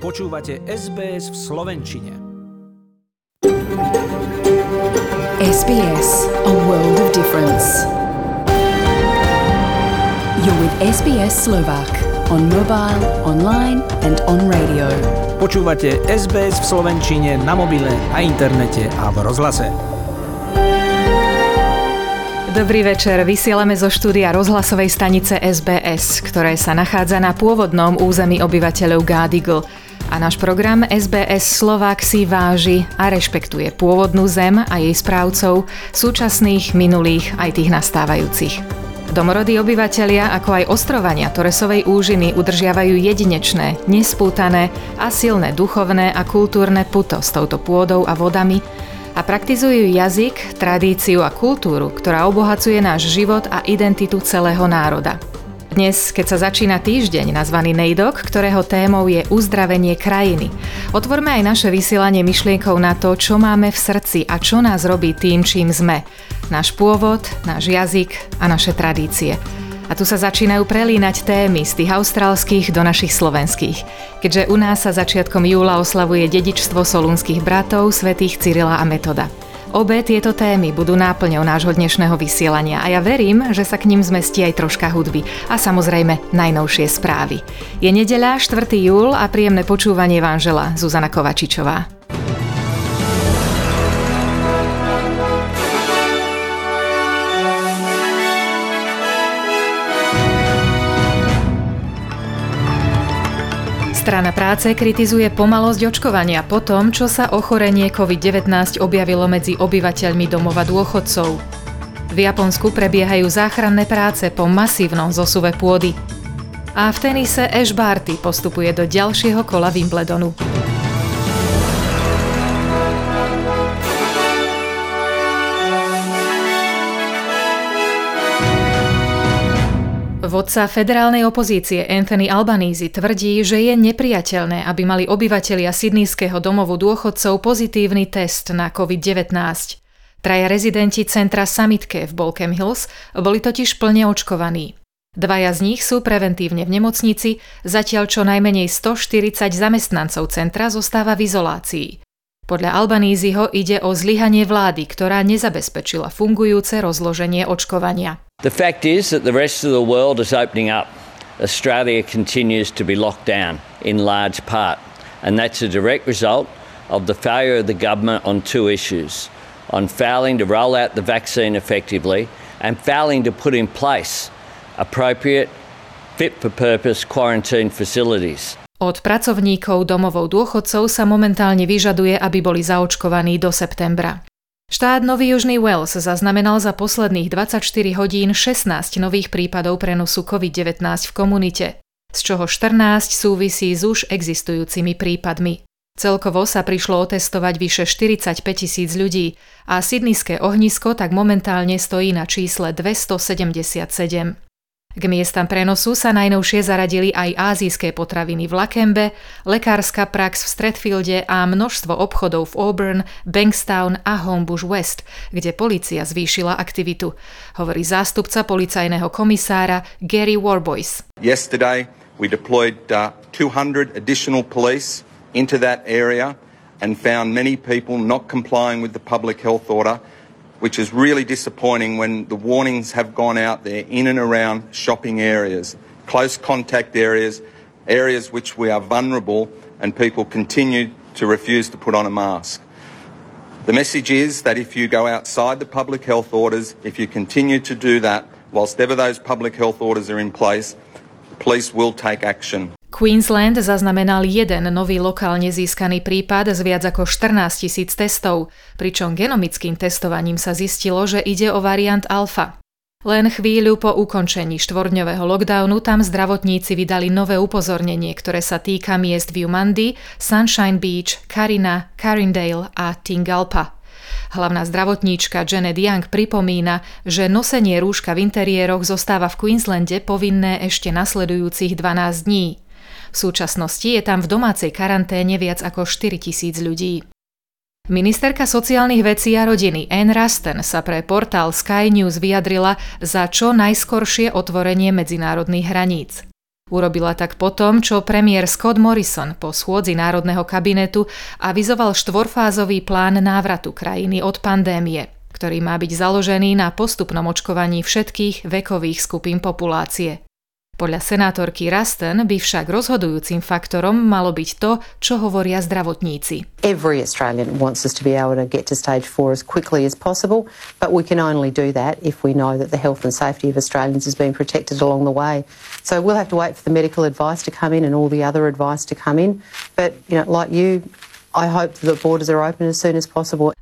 Počúvate SBS v Slovenčine. SBS, a world of difference. You're with SBS Slovak on mobile, online and on radio. Počúvate SBS v Slovenčine na mobile, na internete a v rozhlase. Dobrý večer, vysielame zo štúdia rozhlasovej stanice SBS, ktoré sa nachádza na pôvodnom území obyvateľov Gadigal a náš program SBS Slovák si váži a rešpektuje pôvodnú zem a jej správcov, súčasných, minulých aj tých nastávajúcich. Domorodí obyvatelia, ako aj ostrovania Toresovej úžiny udržiavajú jedinečné, nespútané a silné duchovné a kultúrne puto s touto pôdou a vodami a praktizujú jazyk, tradíciu a kultúru, ktorá obohacuje náš život a identitu celého národa. Dnes, keď sa začína týždeň nazvaný Nejdok, ktorého témou je uzdravenie krajiny. Otvorme aj naše vysielanie myšlienkou na to, čo máme v srdci a čo nás robí tým, čím sme. Náš pôvod, náš jazyk a naše tradície. A tu sa začínajú prelínať témy z tých austrálskych do našich slovenských. Keďže u nás sa začiatkom júla oslavuje dedičstvo solúnskych bratov, svätých Cyrila a Metoda. Obe tieto témy budú náplňou nášho dnešného vysielania a ja verím, že sa k ním zmestí aj troška hudby a samozrejme najnovšie správy. Je nedeľa, 4. júl a príjemné počúvanie vám žela Zuzana Kovačičová. Strana práce kritizuje pomalosť očkovania po tom, čo sa ochorenie COVID-19 objavilo medzi obyvateľmi domova dôchodcov. V Japonsku prebiehajú záchranné práce po masívnom zosuve pôdy. A v tenise Ash Barty postupuje do ďalšieho kola Wimbledonu. Vodca federálnej opozície Anthony Albanese tvrdí, že je nepriateľné, aby mali obyvatelia Sydneyského domovu dôchodcov pozitívny test na COVID-19. Traja rezidenti centra Samitke v Bolkem Hills boli totiž plne očkovaní. Dvaja z nich sú preventívne v nemocnici, zatiaľ čo najmenej 140 zamestnancov centra zostáva v izolácii. Podľa Albanízyho ide o zlyhanie vlády, ktorá nezabezpečila fungujúce rozloženie očkovania. The fact is that the rest of the world is opening up. Australia continues to be locked down in large part, and that's a direct result of the failure of the government on two issues on failing to roll out the vaccine effectively and failing to put in place appropriate, fit for purpose quarantine facilities. Od pracovníkov domovou dôchodcov sa momentálne vyžaduje, aby boli zaočkovaní do septembra. Štát Nový Južný Wales zaznamenal za posledných 24 hodín 16 nových prípadov prenosu COVID-19 v komunite, z čoho 14 súvisí s už existujúcimi prípadmi. Celkovo sa prišlo otestovať vyše 45 tisíc ľudí a Sydneyské ohnisko tak momentálne stojí na čísle 277. K miestam prenosu sa najnovšie zaradili aj azijské potraviny v Lakembe, lekárska prax v Stratfielde a množstvo obchodov v Auburn, Bankstown a Homebush West, kde policia zvýšila aktivitu, hovorí zástupca policajného komisára Gary Warboys. Yesterday we deployed uh, 200 additional police into that area and found many people not complying with the public health order which is really disappointing when the warnings have gone out there in and around shopping areas, close contact areas, areas which we are vulnerable, and people continue to refuse to put on a mask. The message is that if you go outside the public health orders, if you continue to do that, whilst ever those public health orders are in place, the police will take action. Queensland zaznamenal jeden nový lokálne získaný prípad z viac ako 14 tisíc testov, pričom genomickým testovaním sa zistilo, že ide o variant alfa. Len chvíľu po ukončení štvorňového lockdownu tam zdravotníci vydali nové upozornenie, ktoré sa týka miest v Umandi, Sunshine Beach, Karina, Carindale a Tingalpa. Hlavná zdravotníčka Janet Young pripomína, že nosenie rúška v interiéroch zostáva v Queenslande povinné ešte nasledujúcich 12 dní. V súčasnosti je tam v domácej karanténe viac ako 4 tisíc ľudí. Ministerka sociálnych vecí a rodiny Anne Rasten sa pre portál Sky News vyjadrila za čo najskoršie otvorenie medzinárodných hraníc. Urobila tak potom, čo premiér Scott Morrison po schôdzi Národného kabinetu avizoval štvorfázový plán návratu krajiny od pandémie, ktorý má byť založený na postupnom očkovaní všetkých vekových skupín populácie. Podľa senátorky Rasten by však rozhodujúcim faktorom malo byť to, čo hovoria zdravotníci. Every Australian wants us to be able to get to stage four as quickly as possible, but we can only do that if we know that the health and safety of Australians is being protected along the way. So we'll have to wait for the medical advice to come in and all the other advice to come in. But, you know, like you,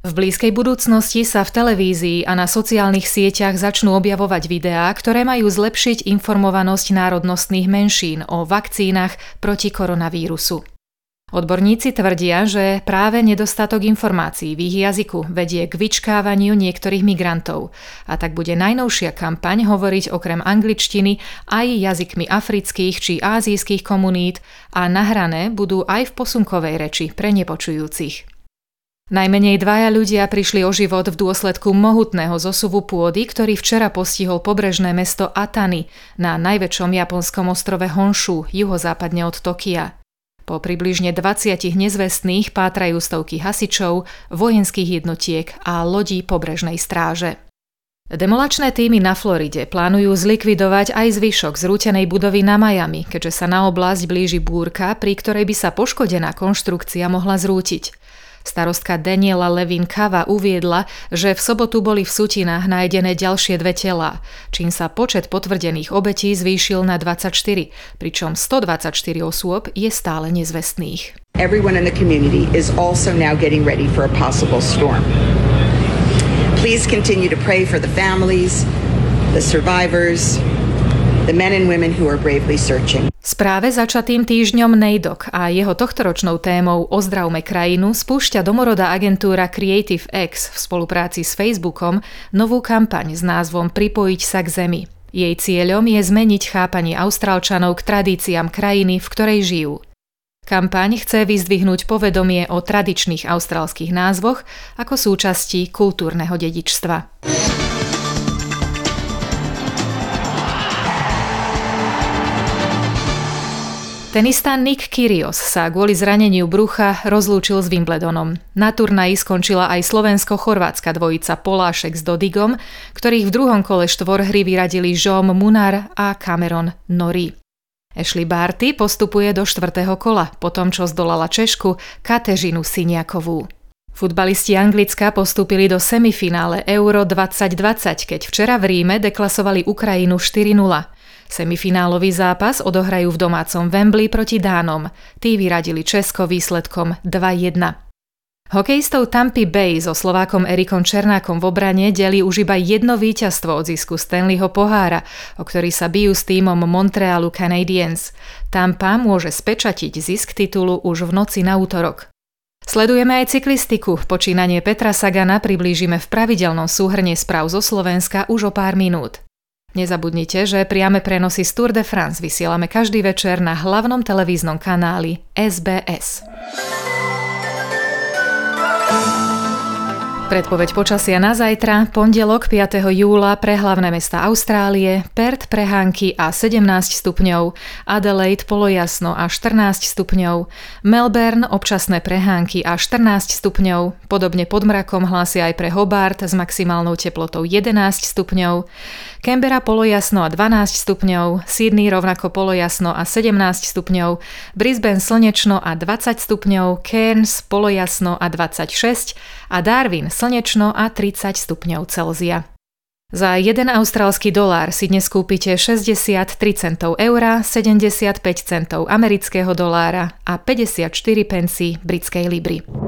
V blízkej budúcnosti sa v televízii a na sociálnych sieťach začnú objavovať videá, ktoré majú zlepšiť informovanosť národnostných menšín o vakcínach proti koronavírusu. Odborníci tvrdia, že práve nedostatok informácií v ich jazyku vedie k vyčkávaniu niektorých migrantov a tak bude najnovšia kampaň hovoriť okrem angličtiny aj jazykmi afrických či ázijských komunít a nahrané budú aj v posunkovej reči pre nepočujúcich. Najmenej dvaja ľudia prišli o život v dôsledku mohutného zosuvu pôdy, ktorý včera postihol pobrežné mesto Atany na najväčšom japonskom ostrove Honshu, juhozápadne od Tokia. Po približne 20 nezvestných pátrajú stovky hasičov, vojenských jednotiek a lodí pobrežnej stráže. Demolačné týmy na Floride plánujú zlikvidovať aj zvyšok zrútenej budovy na Miami, keďže sa na oblasť blíži búrka, pri ktorej by sa poškodená konštrukcia mohla zrútiť. Starostka Daniela Levin Kava uviedla, že v sobotu boli v sutinách nájdené ďalšie dve telá, čím sa počet potvrdených obetí zvýšil na 24, pričom 124 osôb je stále nezvestných. Everyone in the community is also now getting ready for a possible storm. Please continue to pray for the families, the survivors, the men and women who are bravely searching. Správe začatým týždňom NAIDOC a jeho tohtoročnou témou Ozdravme krajinu spúšťa domorodá agentúra Creative X v spolupráci s Facebookom novú kampaň s názvom Pripojiť sa k zemi. Jej cieľom je zmeniť chápanie Austrálčanov k tradíciám krajiny, v ktorej žijú. Kampaň chce vyzdvihnúť povedomie o tradičných austrálskych názvoch ako súčasti kultúrneho dedičstva. Tenista Nick Kyrgios sa kvôli zraneniu brucha rozlúčil s Wimbledonom. Na turnaji skončila aj slovensko-chorvátska dvojica Polášek s Dodigom, ktorých v druhom kole štvorhry vyradili Žom Munar a Cameron Nori. Ashley Barty postupuje do štvrtého kola, po tom čo zdolala Češku Katežinu Siniakovú. Futbalisti Anglicka postúpili do semifinále Euro 2020, keď včera v Ríme deklasovali Ukrajinu 4-0. Semifinálový zápas odohrajú v domácom Wembley proti Dánom. Tí vyradili Česko výsledkom 2-1. Hokejistov Tampy Bay so Slovákom Erikom Černákom v obrane delí už iba jedno víťazstvo od zisku Stanleyho pohára, o ktorý sa bijú s týmom Montrealu Canadiens. Tampa môže spečatiť zisk titulu už v noci na útorok. Sledujeme aj cyklistiku. Počínanie Petra Sagana priblížime v pravidelnom súhrne správ zo Slovenska už o pár minút. Nezabudnite, že priame prenosy z Tour de France vysielame každý večer na hlavnom televíznom kanáli SBS. Predpoveď počasia na zajtra, pondelok 5. júla pre hlavné mesta Austrálie, Perth prehánky a 17 stupňov, Adelaide polojasno a 14 stupňov, Melbourne občasné prehánky a 14 stupňov, podobne pod mrakom hlásia aj pre Hobart s maximálnou teplotou 11 stupňov, Canberra polojasno a 12 stupňov, Sydney rovnako polojasno a 17 stupňov, Brisbane slnečno a 20 stupňov, Cairns polojasno a 26 a Darwin slnečno a 30 stupňov Celzia. Za 1 austrálsky dolár si dnes kúpite 63 centov eura, 75 centov amerického dolára a 54 pencí britskej libry.